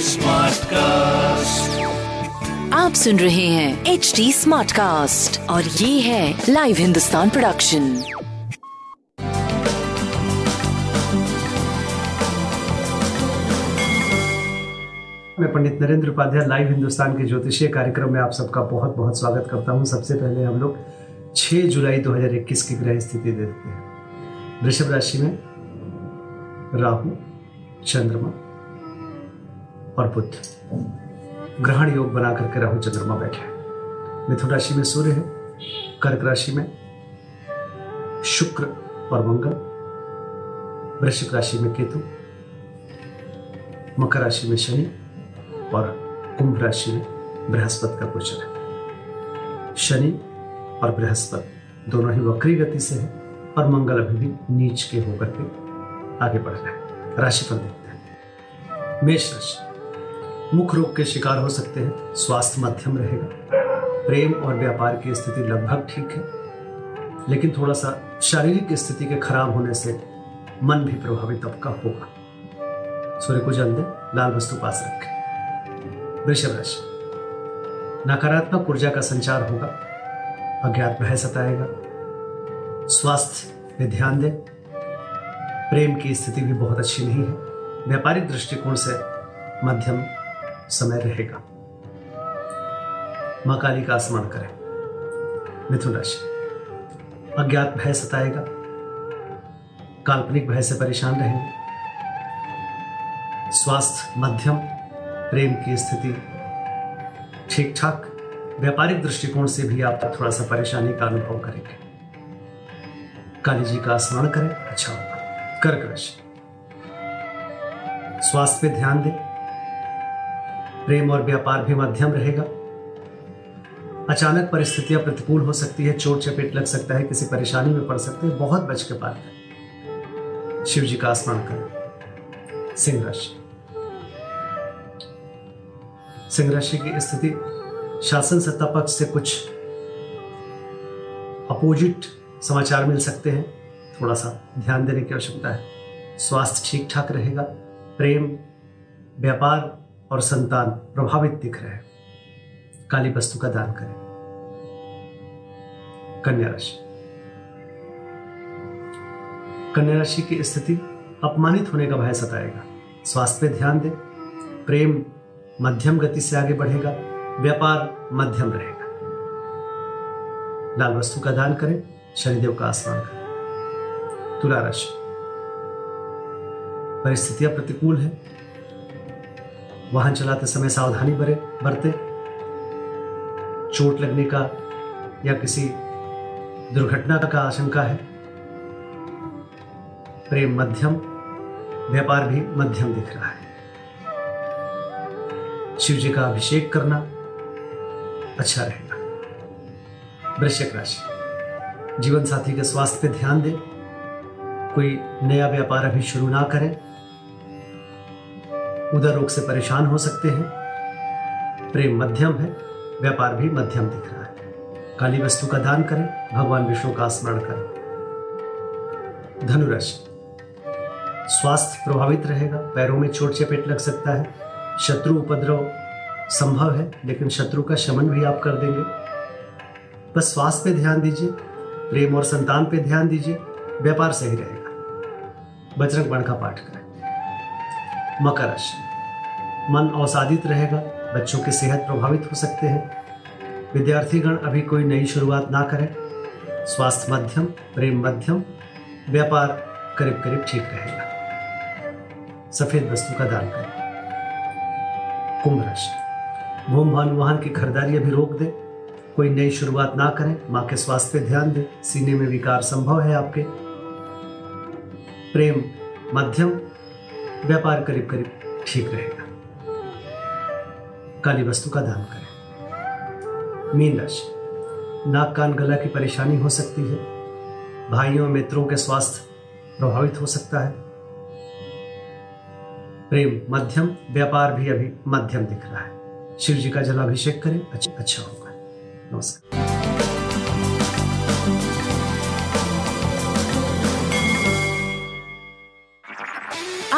Smart cast आप सुन रहे हैं एच डी स्मार्ट कास्ट और ये है लाइव हिंदुस्तान प्रोडक्शन मैं पंडित नरेंद्र उपाध्याय लाइव हिंदुस्तान के ज्योतिषीय कार्यक्रम में आप सबका बहुत बहुत स्वागत करता हूँ। सबसे पहले हम लोग 6 जुलाई 2021 की ग्रह स्थिति देखते हैं। वृषभ राशि में राहु, चंद्रमा और बुद्ध ग्रहण योग बना करके राहु, चंद्रमा बैठे हैं। मिथुन राशि में सूर्य है, कर्क राशि में शुक्र और मंगल, वृश्चिक राशि में केतु, मकर राशि में शनि और कुंभ राशि में बृहस्पति का गोचर है। शनि और बृहस्पति दोनों ही वक्री गति से है और मंगल अभी भी नीच के होकर के आगे बढ़ रहे हैं। राशिफल देखते हैं। मेष राशि। मुख रोग के शिकार हो सकते हैं। स्वास्थ्य मध्यम रहेगा। प्रेम और व्यापार की स्थिति लगभग ठीक है। लेकिन थोड़ा सा शारीरिक स्थिति के खराब होने से मन भी प्रभावित आपका होगा। सूर्य को जल दे, लाल वस्तु पास रखें। वृषभ राशि। नकारात्मक ऊर्जा का संचार होगा। अज्ञात भय सताएगा। स्वास्थ्य में ध्यान दें। प्रेम की स्थिति भी बहुत अच्छी नहीं है। व्यापारिक दृष्टिकोण से मध्यम समय रहेगा। माँ काली का स्मरण करें। मिथुन राशि। अज्ञात भय सताएगा। काल्पनिक भय से परेशान रहेंगे स्वास्थ्य मध्यम, प्रेम की स्थिति ठीक ठाक व्यापारिक दृष्टिकोण से भी आप थोड़ा सा परेशानी का अनुभव करेंगे। काली जी का स्मरण करें। अच्छा होगा। कर्क राशि स्वास्थ्य पे ध्यान दें। प्रेम और व्यापार भी मध्यम रहेगा। अचानक परिस्थितियाँ प्रतिकूल हो सकती है, चोट चपेट लग सकता है, किसी परेशानी में पड़ सकते हैं, बहुत बच के पार शिव जी का स्मरण करें। सिंह राशि सिंह राशि की स्थिति, शासन सत्ता पक्ष से कुछ अपोजिट समाचार मिल सकते हैं। थोड़ा सा ध्यान देने की आवश्यकता है। स्वास्थ्य ठीक ठाक रहेगा, प्रेम, व्यापार और संतान प्रभावित दिख रहे हैं। काली वस्तु का दान करें। कन्या राशि। कन्या राशि की स्थिति अपमानित होने का भय सताएगा। स्वास्थ्य पे ध्यान दें। प्रेम मध्यम गति से आगे बढ़ेगा, व्यापार मध्यम रहेगा। लाल वस्तु का दान करें, शनिदेव का स्नान करें। तुला राशि। परिस्थितियाँ प्रतिकूल है। वाहन चलाते समय सावधानी बरे, बरते। चोट लगने का या किसी दुर्घटना का आशंका है। प्रेम मध्यम, व्यापार भी मध्यम दिख रहा है। शिव जी का अभिषेक करना अच्छा रहेगा। वृश्चिक राशि। जीवन साथी के स्वास्थ्य पे ध्यान दें। कोई नया व्यापार अभी शुरू ना करें। उदर रोग से परेशान हो सकते हैं। प्रेम मध्यम है, व्यापार भी मध्यम दिख रहा है। काली वस्तु का दान करें, भगवान विष्णु का स्मरण करें। धनुराशि। स्वास्थ्य प्रभावित रहेगा, पैरों में चोट चपेट लग सकता है। शत्रु उपद्रव संभव है, लेकिन शत्रु का शमन भी आप कर देंगे। बस स्वास्थ्य पे ध्यान दीजिए, प्रेम और संतान पे ध्यान दीजिए, व्यापार सही रहेगा। बजरंग बाण का पाठ करें। मकर राशि। मन अवसादित रहेगा, बच्चों की सेहत प्रभावित हो सकते हैं। विद्यार्थीगण अभी कोई नई शुरुआत ना करें। स्वास्थ्य मध्यम, प्रेम मध्यम, व्यापार करीब करीब ठीक रहेगा। सफ़ेद वस्तु का दान करें। कुंभ राशि। भूम भान वाहन की खरीदारी अभी रोक दे। कोई नई शुरुआत ना करें। माँ के स्वास्थ्य पे ध्यान दें। सीने में विकार संभव है आपके। प्रेम मध्यम, व्यापार करीब करीब ठीक रहेगा। काली वस्तु का दान करें। मीन राशि। नाक कान गला की परेशानी हो सकती है। भाइयों मित्रों के स्वास्थ्य प्रभावित हो सकता है। प्रेम मध्यम, व्यापार भी अभी मध्यम दिख रहा है। शिव जी का जलाभिषेक करें अच्छा अच्छा होगा। नमस्कार।